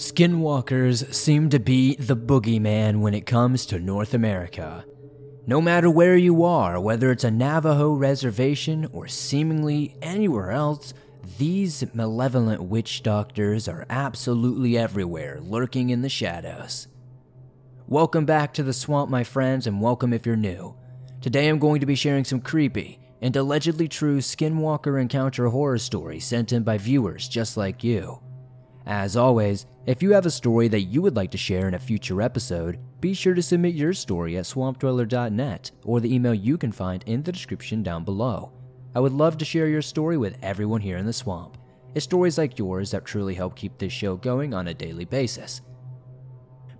Skinwalkers seem to be the boogeyman when it comes to North America. No matter where you are, whether it's a Navajo reservation or seemingly anywhere else, these malevolent witch doctors are absolutely everywhere, lurking in the shadows. Welcome back to the swamp, my friends, and welcome if you're new. Today I'm going to be sharing some creepy and allegedly true Skinwalker encounter horror stories sent in by viewers just like you. As always, if you have a story that you would like to share in a future episode, be sure to submit your story at swampdweller.net or the email you can find in the description down below. I would love to share your story with everyone here in the swamp. It's stories like yours that truly help keep this show going on a daily basis.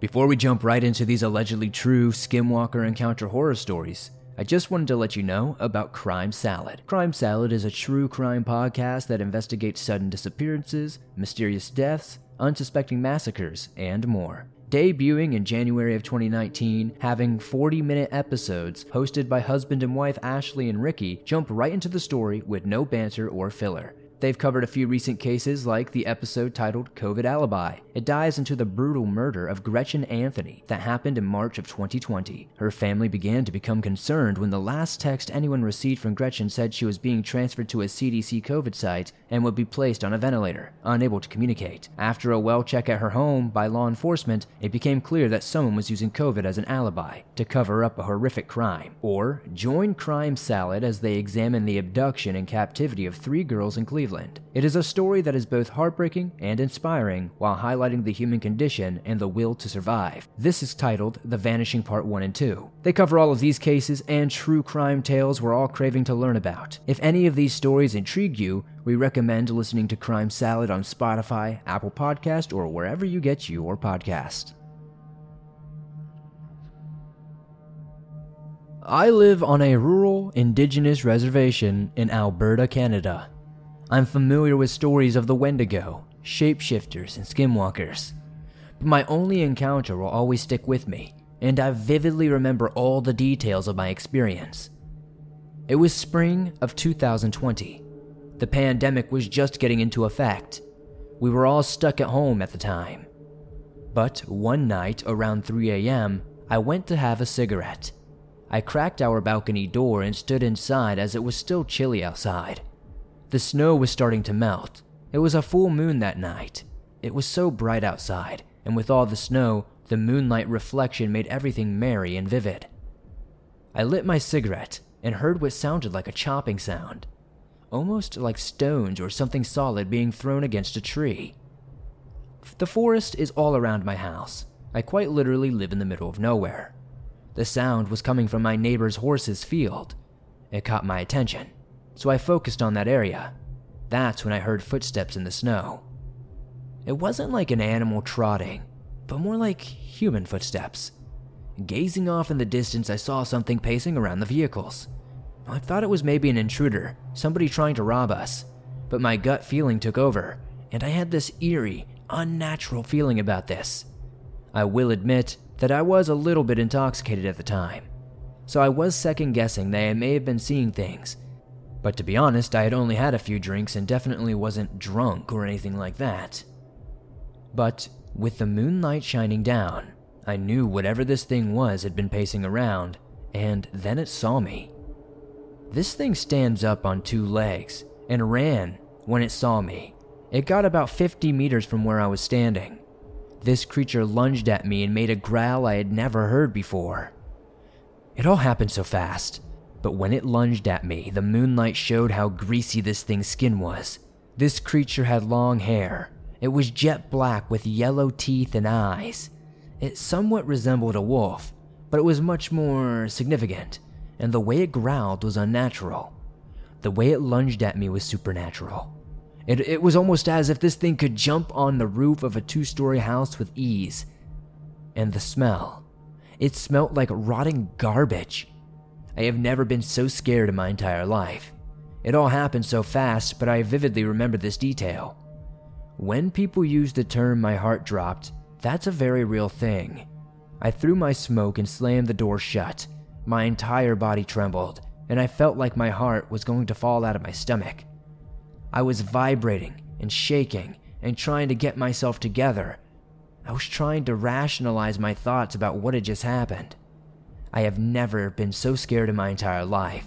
Before we jump right into these allegedly true Skinwalker encounter horror stories, I just wanted to let you know about Crime Salad. Crime Salad is a true crime podcast that investigates sudden disappearances, mysterious deaths, unsuspecting massacres, and more. Debuting in January of 2019, having 40 minute episodes hosted by husband and wife Ashley and Ricky, jump right into the story with no banter or filler. They've covered a few recent cases, like the episode titled COVID Alibi. It dives into the brutal murder of Gretchen Anthony that happened in March of 2020. Her family began to become concerned when the last text anyone received from Gretchen said she was being transferred to a CDC COVID site and would be placed on a ventilator, unable to communicate. After a well check at her home by law enforcement, it became clear that someone was using COVID as an alibi to cover up a horrific crime. Or join Crime Salad as they examine the abduction and captivity of three girls in Cleveland. Cleveland. It is a story that is both heartbreaking and inspiring while highlighting the human condition and the will to survive. This is titled The Vanishing Part 1 and 2. They cover all of these cases and true crime tales we're all craving to learn about. If any of these stories intrigue you, we recommend listening to Crime Salad on Spotify, Apple Podcast, or wherever you get your podcast. I live on a rural, indigenous reservation in Alberta, Canada. I'm familiar with stories of the Wendigo, shapeshifters, and skinwalkers. But my only encounter will always stick with me, and I vividly remember all the details of my experience. It was spring of 2020. The pandemic was just getting into effect. We were all stuck at home at the time. But one night around 3 a.m., I went to have a cigarette. I cracked our balcony door and stood inside as it was still chilly outside. The snow was starting to melt. It was a full moon that night. It was so bright outside, and with all the snow, the moonlight reflection made everything merry and vivid. I lit my cigarette and heard what sounded like a chopping sound, almost like stones or something solid being thrown against a tree. The forest is all around my house. I quite literally live in the middle of nowhere. The sound was coming from my neighbor's horse's field. It caught my attention so I focused on that area. That's when I heard footsteps in the snow. It wasn't like an animal trotting, but more like human footsteps. Gazing off in the distance, I saw something pacing around the vehicles. I thought it was maybe an intruder, somebody trying to rob us, but my gut feeling took over, and I had this eerie, unnatural feeling about this. I will admit that I was a little bit intoxicated at the time, so I was second guessing that I may have been seeing things but to be honest, I had only had a few drinks and definitely wasn't drunk or anything like that. But with the moonlight shining down, I knew whatever this thing was had been pacing around, and then it saw me. This thing stands up on two legs and ran when it saw me. It got about 50 meters from where I was standing. This creature lunged at me and made a growl I had never heard before. It all happened so fast. But when it lunged at me, the moonlight showed how greasy this thing's skin was. This creature had long hair. It was jet black with yellow teeth and eyes. It somewhat resembled a wolf, but it was much more significant, and the way it growled was unnatural. The way it lunged at me was supernatural. It, it was almost as if this thing could jump on the roof of a two story house with ease. And the smell. It smelt like rotting garbage. I have never been so scared in my entire life. It all happened so fast, but I vividly remember this detail. When people use the term my heart dropped, that's a very real thing. I threw my smoke and slammed the door shut. My entire body trembled, and I felt like my heart was going to fall out of my stomach. I was vibrating and shaking and trying to get myself together, I was trying to rationalize my thoughts about what had just happened. I have never been so scared in my entire life.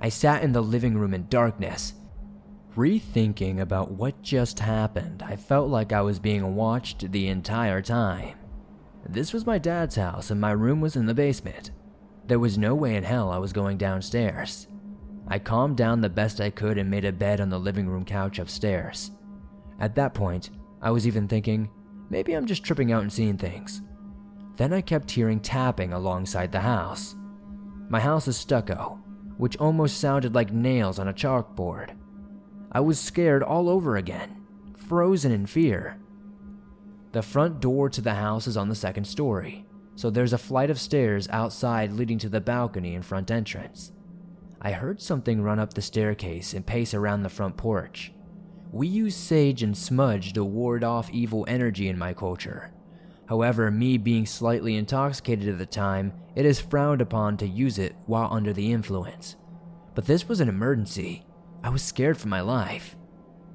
I sat in the living room in darkness. Rethinking about what just happened, I felt like I was being watched the entire time. This was my dad's house, and my room was in the basement. There was no way in hell I was going downstairs. I calmed down the best I could and made a bed on the living room couch upstairs. At that point, I was even thinking, maybe I'm just tripping out and seeing things. Then I kept hearing tapping alongside the house. My house is stucco, which almost sounded like nails on a chalkboard. I was scared all over again, frozen in fear. The front door to the house is on the second story, so there's a flight of stairs outside leading to the balcony and front entrance. I heard something run up the staircase and pace around the front porch. We use sage and smudge to ward off evil energy in my culture. However, me being slightly intoxicated at the time, it is frowned upon to use it while under the influence. But this was an emergency. I was scared for my life.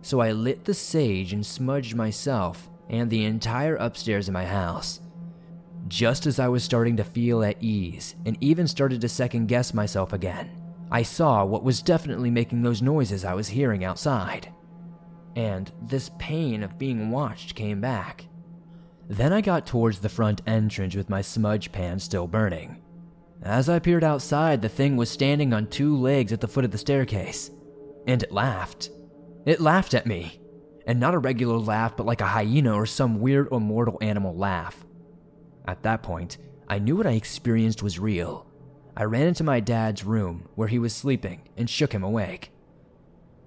So I lit the sage and smudged myself and the entire upstairs of my house. Just as I was starting to feel at ease and even started to second guess myself again, I saw what was definitely making those noises I was hearing outside. And this pain of being watched came back. Then I got towards the front entrance with my smudge pan still burning. As I peered outside, the thing was standing on two legs at the foot of the staircase. And it laughed. It laughed at me. And not a regular laugh, but like a hyena or some weird immortal animal laugh. At that point, I knew what I experienced was real. I ran into my dad's room where he was sleeping and shook him awake.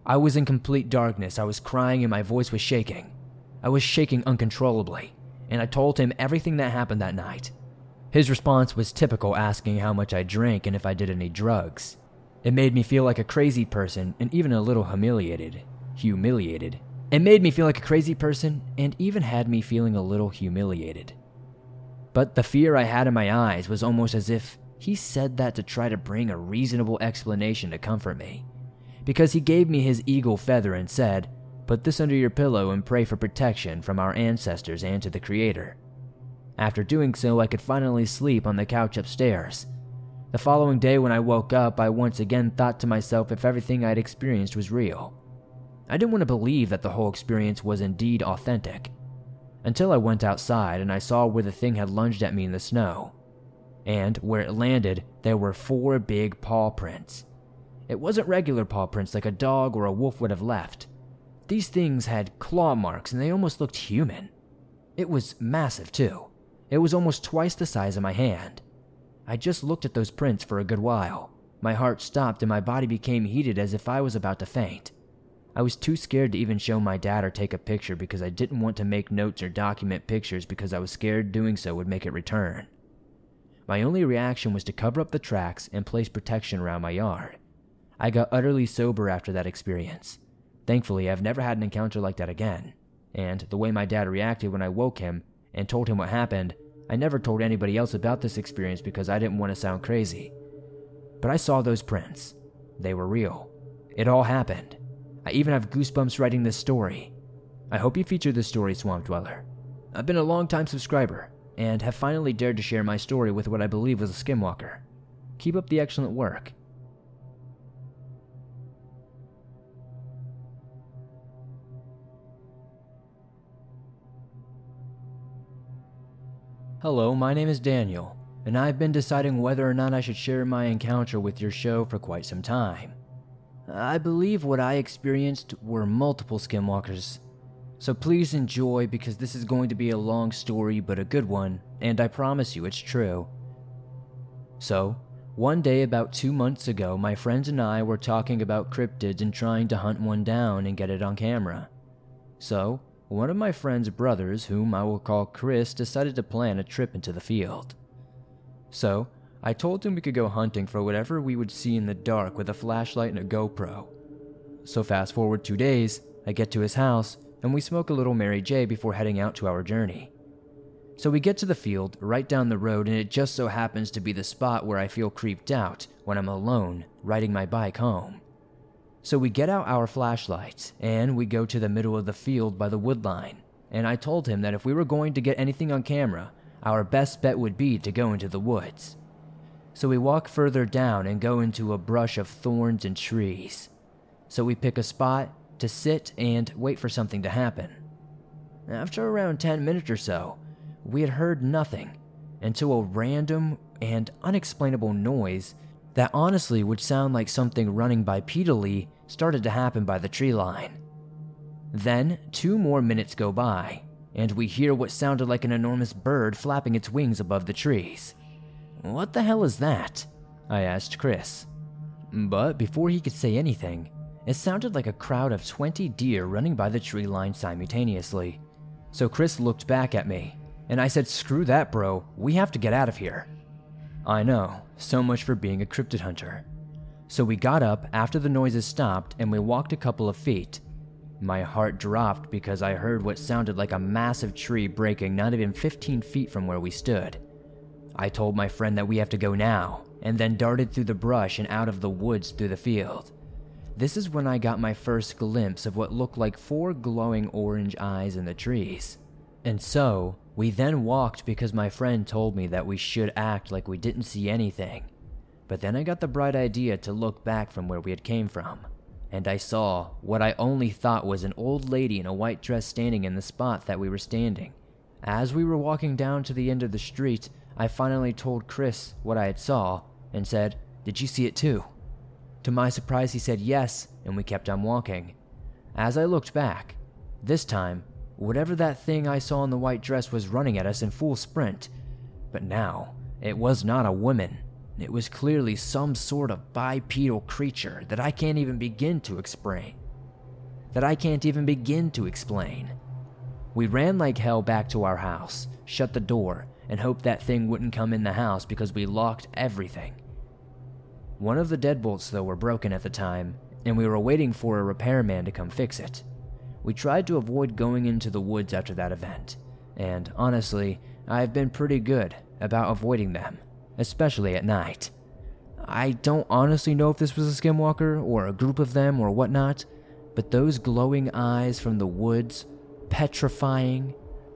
I was in complete darkness, I was crying and my voice was shaking. I was shaking uncontrollably, and I told him everything that happened that night. His response was typical, asking how much I drank and if I did any drugs. It made me feel like a crazy person and even a little humiliated. Humiliated. It made me feel like a crazy person and even had me feeling a little humiliated. But the fear I had in my eyes was almost as if he said that to try to bring a reasonable explanation to comfort me. Because he gave me his eagle feather and said, Put this under your pillow and pray for protection from our ancestors and to the Creator. After doing so, I could finally sleep on the couch upstairs. The following day, when I woke up, I once again thought to myself if everything I'd experienced was real. I didn't want to believe that the whole experience was indeed authentic. Until I went outside and I saw where the thing had lunged at me in the snow. And where it landed, there were four big paw prints. It wasn't regular paw prints like a dog or a wolf would have left. These things had claw marks and they almost looked human. It was massive, too. It was almost twice the size of my hand. I just looked at those prints for a good while. My heart stopped and my body became heated as if I was about to faint. I was too scared to even show my dad or take a picture because I didn't want to make notes or document pictures because I was scared doing so would make it return. My only reaction was to cover up the tracks and place protection around my yard. I got utterly sober after that experience. Thankfully, I've never had an encounter like that again, and the way my dad reacted when I woke him and told him what happened, I never told anybody else about this experience because I didn't want to sound crazy. But I saw those prints. They were real. It all happened. I even have goosebumps writing this story. I hope you feature this story, Swamp Dweller. I've been a long-time subscriber and have finally dared to share my story with what I believe was a skinwalker. Keep up the excellent work. Hello, my name is Daniel, and I've been deciding whether or not I should share my encounter with your show for quite some time. I believe what I experienced were multiple skinwalkers. So please enjoy because this is going to be a long story but a good one, and I promise you it's true. So, one day about two months ago, my friends and I were talking about cryptids and trying to hunt one down and get it on camera. So, one of my friend's brothers, whom I will call Chris, decided to plan a trip into the field. So, I told him we could go hunting for whatever we would see in the dark with a flashlight and a GoPro. So, fast forward two days, I get to his house and we smoke a little Mary J before heading out to our journey. So, we get to the field right down the road, and it just so happens to be the spot where I feel creeped out when I'm alone riding my bike home. So, we get out our flashlights and we go to the middle of the field by the wood line, and I told him that if we were going to get anything on camera, our best bet would be to go into the woods. So we walk further down and go into a brush of thorns and trees. So we pick a spot to sit and wait for something to happen. After around 10 minutes or so, we had heard nothing until a random and unexplainable noise that honestly would sound like something running bipedally started to happen by the tree line. Then, two more minutes go by, and we hear what sounded like an enormous bird flapping its wings above the trees. What the hell is that? I asked Chris. But before he could say anything, it sounded like a crowd of 20 deer running by the tree line simultaneously. So Chris looked back at me, and I said, Screw that, bro, we have to get out of here. I know, so much for being a cryptid hunter. So we got up after the noises stopped and we walked a couple of feet. My heart dropped because I heard what sounded like a massive tree breaking not even 15 feet from where we stood. I told my friend that we have to go now, and then darted through the brush and out of the woods through the field. This is when I got my first glimpse of what looked like four glowing orange eyes in the trees. And so, we then walked because my friend told me that we should act like we didn't see anything. But then I got the bright idea to look back from where we had came from, and I saw what I only thought was an old lady in a white dress standing in the spot that we were standing. As we were walking down to the end of the street, I finally told Chris what I had saw and said, "Did you see it too?" To my surprise, he said yes, and we kept on walking. As I looked back, this time, whatever that thing I saw in the white dress was running at us in full sprint. But now, it was not a woman. It was clearly some sort of bipedal creature that I can't even begin to explain. That I can't even begin to explain. We ran like hell back to our house, shut the door, and hoped that thing wouldn't come in the house because we locked everything. One of the deadbolts, though, were broken at the time, and we were waiting for a repairman to come fix it. We tried to avoid going into the woods after that event, and honestly, I've been pretty good about avoiding them, especially at night. I don't honestly know if this was a skinwalker or a group of them or whatnot, but those glowing eyes from the woods, petrifying,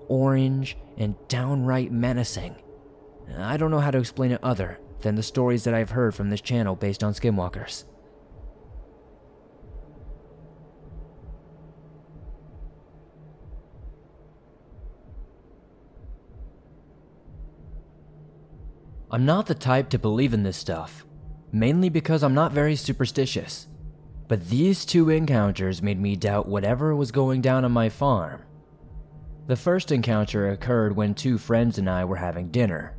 orange, and downright menacing. I don't know how to explain it other than the stories that I've heard from this channel based on skinwalkers. I'm not the type to believe in this stuff, mainly because I'm not very superstitious. But these two encounters made me doubt whatever was going down on my farm. The first encounter occurred when two friends and I were having dinner.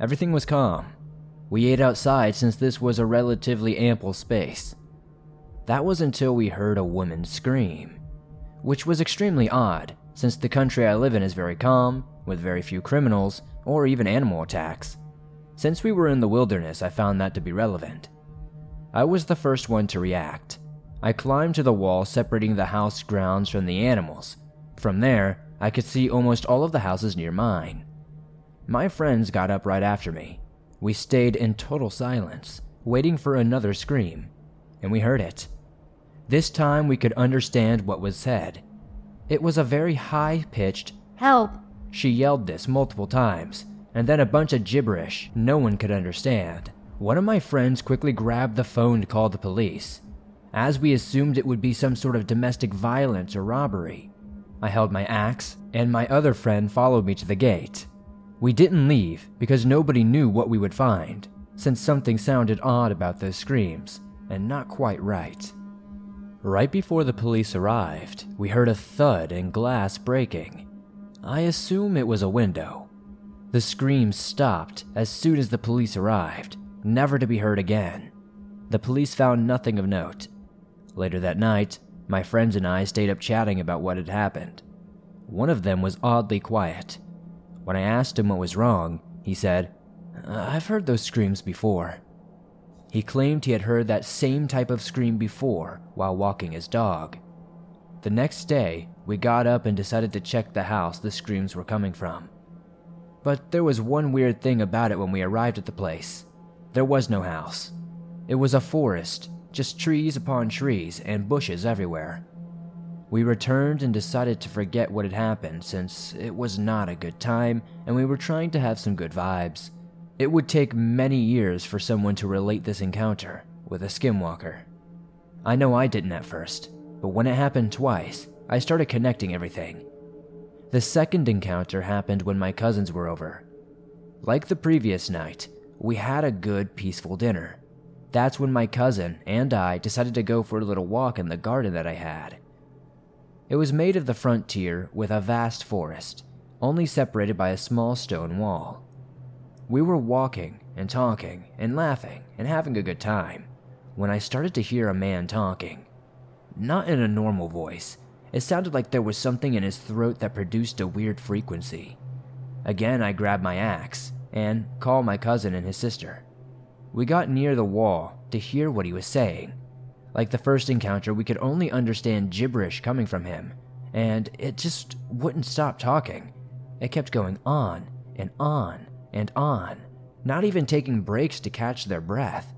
Everything was calm, we ate outside since this was a relatively ample space. That was until we heard a woman scream, which was extremely odd since the country I live in is very calm, with very few criminals or even animal attacks. Since we were in the wilderness, I found that to be relevant. I was the first one to react. I climbed to the wall separating the house grounds from the animals. From there, I could see almost all of the houses near mine. My friends got up right after me, we stayed in total silence, waiting for another scream, and we heard it. This time we could understand what was said. It was a very high pitched, Help! She yelled this multiple times, and then a bunch of gibberish no one could understand. One of my friends quickly grabbed the phone to call the police, as we assumed it would be some sort of domestic violence or robbery. I held my axe, and my other friend followed me to the gate. We didn't leave because nobody knew what we would find, since something sounded odd about those screams, and not quite right. Right before the police arrived, we heard a thud and glass breaking. I assume it was a window. The screams stopped as soon as the police arrived, never to be heard again. The police found nothing of note. Later that night, my friends and I stayed up chatting about what had happened. One of them was oddly quiet, when I asked him what was wrong, he said, I've heard those screams before. He claimed he had heard that same type of scream before while walking his dog. The next day, we got up and decided to check the house the screams were coming from. But there was one weird thing about it when we arrived at the place. There was no house. It was a forest, just trees upon trees and bushes everywhere. We returned and decided to forget what had happened since it was not a good time and we were trying to have some good vibes. It would take many years for someone to relate this encounter with a skinwalker. I know I didn't at first, but when it happened twice, I started connecting everything. The second encounter happened when my cousins were over. Like the previous night, we had a good, peaceful dinner. That's when my cousin and I decided to go for a little walk in the garden that I had. It was made of the frontier with a vast forest, only separated by a small stone wall. We were walking and talking and laughing and having a good time when I started to hear a man talking. Not in a normal voice, it sounded like there was something in his throat that produced a weird frequency. Again, I grabbed my axe and called my cousin and his sister. We got near the wall to hear what he was saying. Like the first encounter, we could only understand gibberish coming from him, and it just wouldn't stop talking. It kept going on and on and on, not even taking breaks to catch their breath.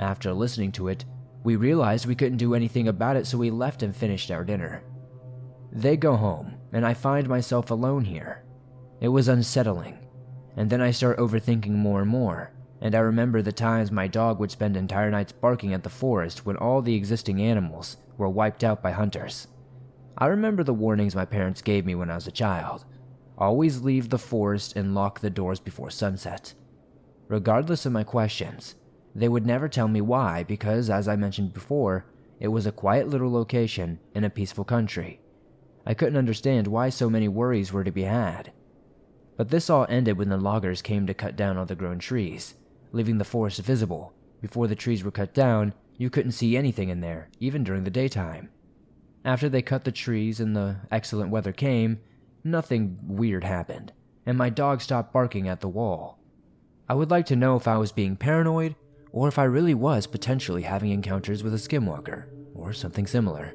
After listening to it, we realized we couldn't do anything about it, so we left and finished our dinner. They go home, and I find myself alone here. It was unsettling, and then I start overthinking more and more and I remember the times my dog would spend entire nights barking at the forest when all the existing animals were wiped out by hunters. I remember the warnings my parents gave me when I was a child always leave the forest and lock the doors before sunset. Regardless of my questions, they would never tell me why because, as I mentioned before, it was a quiet little location in a peaceful country. I couldn't understand why so many worries were to be had. But this all ended when the loggers came to cut down all the grown trees leaving the forest visible. Before the trees were cut down, you couldn't see anything in there, even during the daytime. After they cut the trees and the excellent weather came, nothing weird happened, and my dog stopped barking at the wall. I would like to know if I was being paranoid, or if I really was potentially having encounters with a skinwalker, or something similar.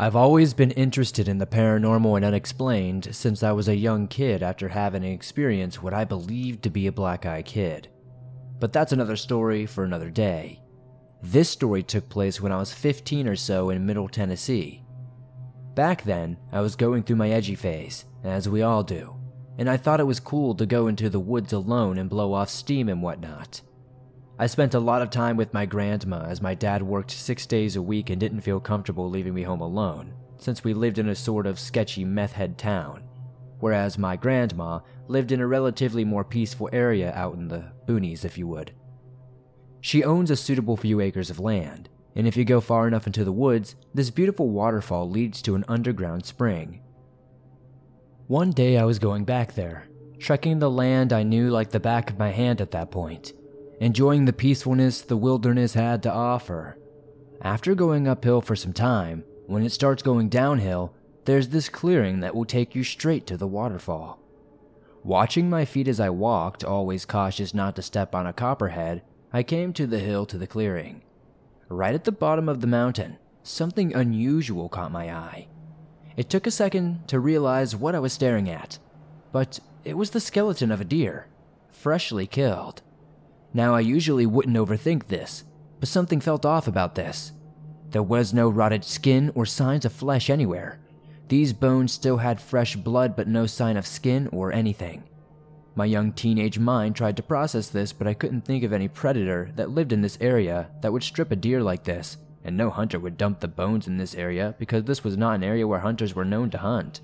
I've always been interested in the paranormal and unexplained since I was a young kid after having experienced what I believed to be a black eye kid. But that's another story for another day. This story took place when I was 15 or so in Middle Tennessee. Back then, I was going through my edgy phase, as we all do, and I thought it was cool to go into the woods alone and blow off steam and whatnot. I spent a lot of time with my grandma as my dad worked six days a week and didn't feel comfortable leaving me home alone, since we lived in a sort of sketchy meth head town, whereas my grandma lived in a relatively more peaceful area out in the boonies, if you would. She owns a suitable few acres of land, and if you go far enough into the woods, this beautiful waterfall leads to an underground spring. One day I was going back there, trekking the land I knew like the back of my hand at that point enjoying the peacefulness the wilderness had to offer. After going uphill for some time, when it starts going downhill, there's this clearing that will take you straight to the waterfall. Watching my feet as I walked, always cautious not to step on a copperhead, I came to the hill to the clearing. Right at the bottom of the mountain, something unusual caught my eye. It took a second to realize what I was staring at, but it was the skeleton of a deer, freshly killed. Now, I usually wouldn't overthink this, but something felt off about this. There was no rotted skin or signs of flesh anywhere. These bones still had fresh blood, but no sign of skin or anything. My young teenage mind tried to process this, but I couldn't think of any predator that lived in this area that would strip a deer like this, and no hunter would dump the bones in this area because this was not an area where hunters were known to hunt.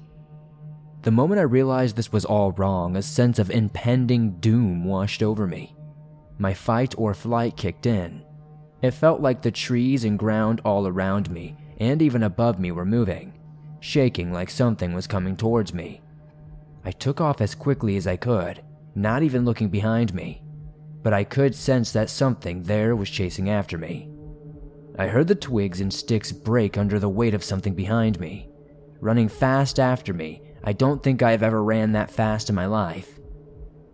The moment I realized this was all wrong, a sense of impending doom washed over me my fight or flight kicked in. It felt like the trees and ground all around me and even above me were moving, shaking like something was coming towards me. I took off as quickly as I could, not even looking behind me, but I could sense that something there was chasing after me. I heard the twigs and sticks break under the weight of something behind me. Running fast after me, I don't think I have ever ran that fast in my life.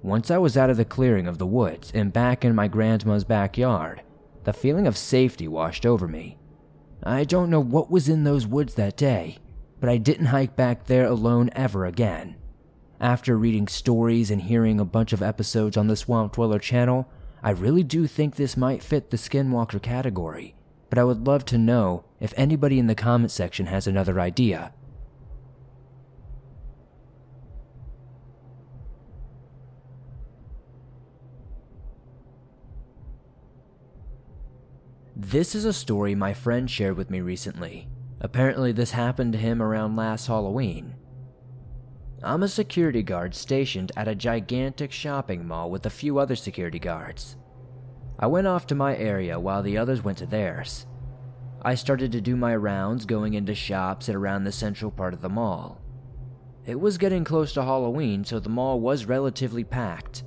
Once I was out of the clearing of the woods and back in my grandma's backyard, the feeling of safety washed over me. I don't know what was in those woods that day, but I didn't hike back there alone ever again. After reading stories and hearing a bunch of episodes on the Swamp Dweller channel, I really do think this might fit the Skinwalker category, but I would love to know if anybody in the comment section has another idea. This is a story my friend shared with me recently. Apparently, this happened to him around last Halloween. I'm a security guard stationed at a gigantic shopping mall with a few other security guards. I went off to my area while the others went to theirs. I started to do my rounds going into shops and around the central part of the mall. It was getting close to Halloween, so the mall was relatively packed.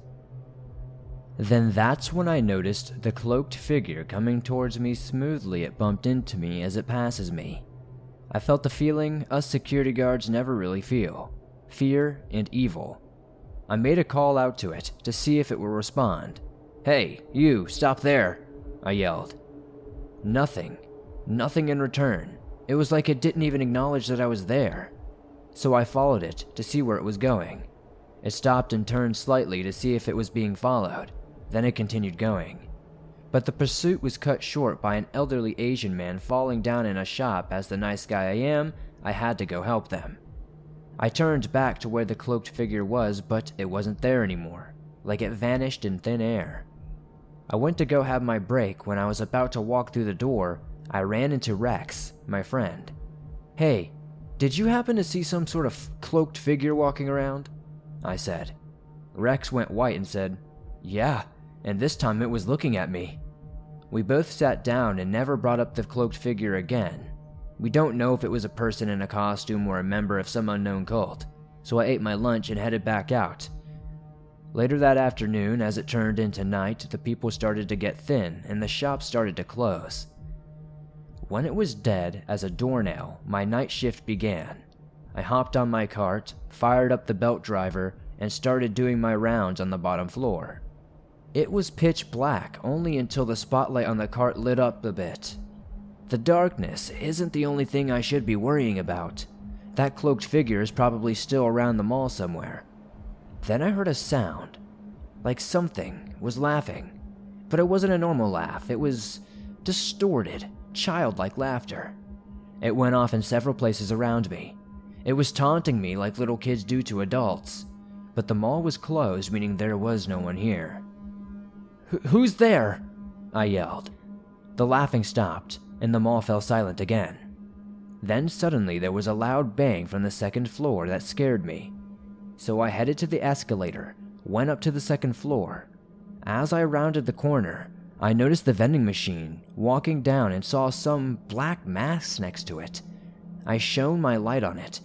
Then that's when I noticed the cloaked figure coming towards me smoothly. It bumped into me as it passes me. I felt the feeling us security guards never really feel fear and evil. I made a call out to it to see if it would respond. Hey, you, stop there, I yelled. Nothing. Nothing in return. It was like it didn't even acknowledge that I was there. So I followed it to see where it was going. It stopped and turned slightly to see if it was being followed. Then it continued going. But the pursuit was cut short by an elderly Asian man falling down in a shop. As the nice guy I am, I had to go help them. I turned back to where the cloaked figure was, but it wasn't there anymore, like it vanished in thin air. I went to go have my break. When I was about to walk through the door, I ran into Rex, my friend. Hey, did you happen to see some sort of cloaked figure walking around? I said. Rex went white and said, Yeah, and this time it was looking at me. We both sat down and never brought up the cloaked figure again. We don't know if it was a person in a costume or a member of some unknown cult, so I ate my lunch and headed back out. Later that afternoon, as it turned into night, the people started to get thin and the shops started to close. When it was dead as a doornail, my night shift began. I hopped on my cart, fired up the belt driver, and started doing my rounds on the bottom floor. It was pitch black only until the spotlight on the cart lit up a bit. The darkness isn't the only thing I should be worrying about. That cloaked figure is probably still around the mall somewhere. Then I heard a sound, like something was laughing. But it wasn't a normal laugh, it was distorted, childlike laughter. It went off in several places around me. It was taunting me like little kids do to adults. But the mall was closed, meaning there was no one here. Who's there? I yelled. The laughing stopped, and the mall fell silent again. Then suddenly there was a loud bang from the second floor that scared me. So I headed to the escalator, went up to the second floor. As I rounded the corner, I noticed the vending machine, walking down and saw some black mass next to it. I shone my light on it,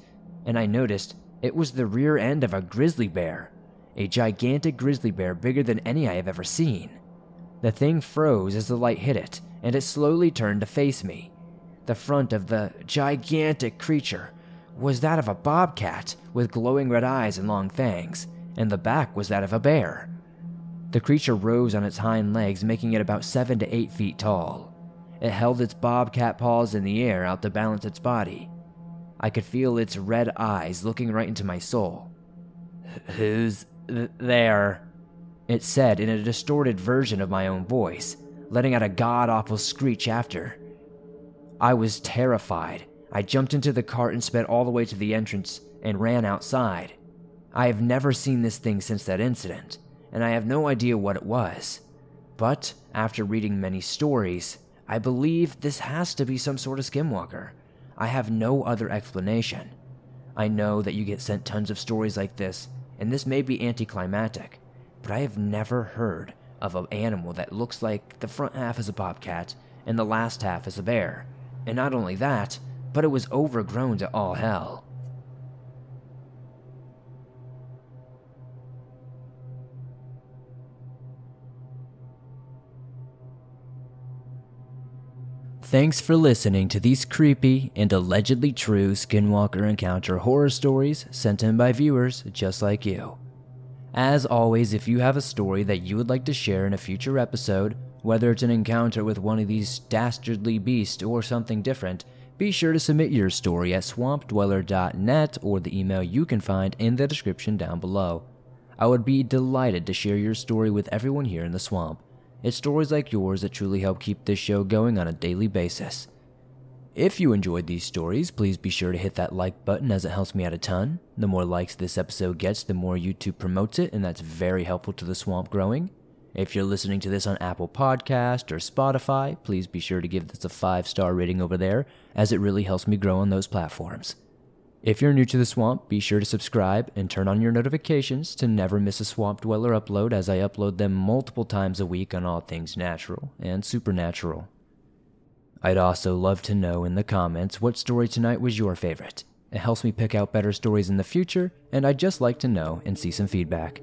and I noticed it was the rear end of a grizzly bear a gigantic grizzly bear bigger than any I have ever seen. The thing froze as the light hit it, and it slowly turned to face me. The front of the gigantic creature was that of a bobcat with glowing red eyes and long fangs, and the back was that of a bear. The creature rose on its hind legs, making it about seven to eight feet tall. It held its bobcat paws in the air out to balance its body. I could feel its red eyes looking right into my soul. Who's th- there, it said in a distorted version of my own voice, letting out a god awful screech after. I was terrified. I jumped into the cart and sped all the way to the entrance and ran outside. I have never seen this thing since that incident, and I have no idea what it was. But after reading many stories, I believe this has to be some sort of skinwalker. I have no other explanation. I know that you get sent tons of stories like this, and this may be anticlimactic, but I have never heard of an animal that looks like the front half is a bobcat and the last half is a bear. And not only that, but it was overgrown to all hell. Thanks for listening to these creepy and allegedly true Skinwalker Encounter horror stories sent in by viewers just like you. As always, if you have a story that you would like to share in a future episode, whether it's an encounter with one of these dastardly beasts or something different, Be sure to submit your story at swampdweller.net or the email you can find in the description down below. I would be delighted to share your story with everyone here in the swamp. It's stories like yours that truly help keep this show going on a daily basis. If you enjoyed these stories, please be sure to hit that like button as it helps me out a ton. The more likes this episode gets, the more YouTube promotes it, and that's very helpful to the swamp growing. If you're listening to this on Apple Podcast or Spotify, please be sure to give this a 5-star rating over there as it really helps me grow on those platforms. If you're new to the swamp, be sure to subscribe and turn on your notifications to never miss a Swamp Dweller upload as I upload them multiple times a week on all things natural and supernatural. I'd also love to know in the comments what story tonight was your favorite. It helps me pick out better stories in the future, and I'd just like to know and see some feedback.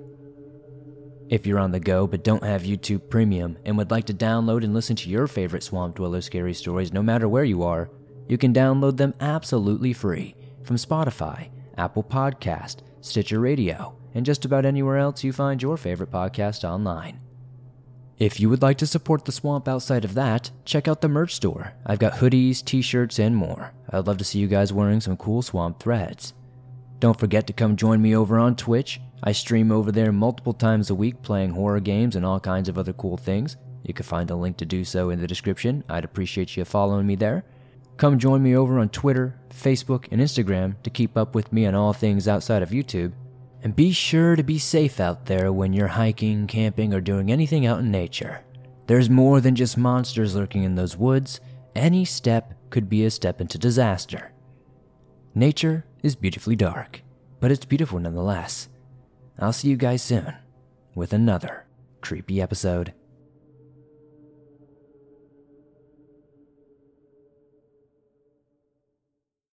If you're on the go but don't have YouTube Premium and would like to download and listen to your favorite Swamp Dweller scary stories no matter where you are, you can download them absolutely free from Spotify, Apple Podcast, Stitcher Radio, and just about anywhere else you find your favorite podcast online. If you would like to support the swamp outside of that, check out the merch store. I've got hoodies, t shirts, and more. I'd love to see you guys wearing some cool swamp threads. Don't forget to come join me over on Twitch I stream over there multiple times a week playing horror games and all kinds of other cool things. You can find a link to do so in the description. I'd appreciate you following me there. Come join me over on Twitter, Facebook, and Instagram to keep up with me on all things outside of YouTube. And be sure to be safe out there when you're hiking, camping, or doing anything out in nature. There's more than just monsters lurking in those woods. Any step could be a step into disaster. Nature is beautifully dark, but it's beautiful nonetheless. I'll see you guys soon with another creepy episode.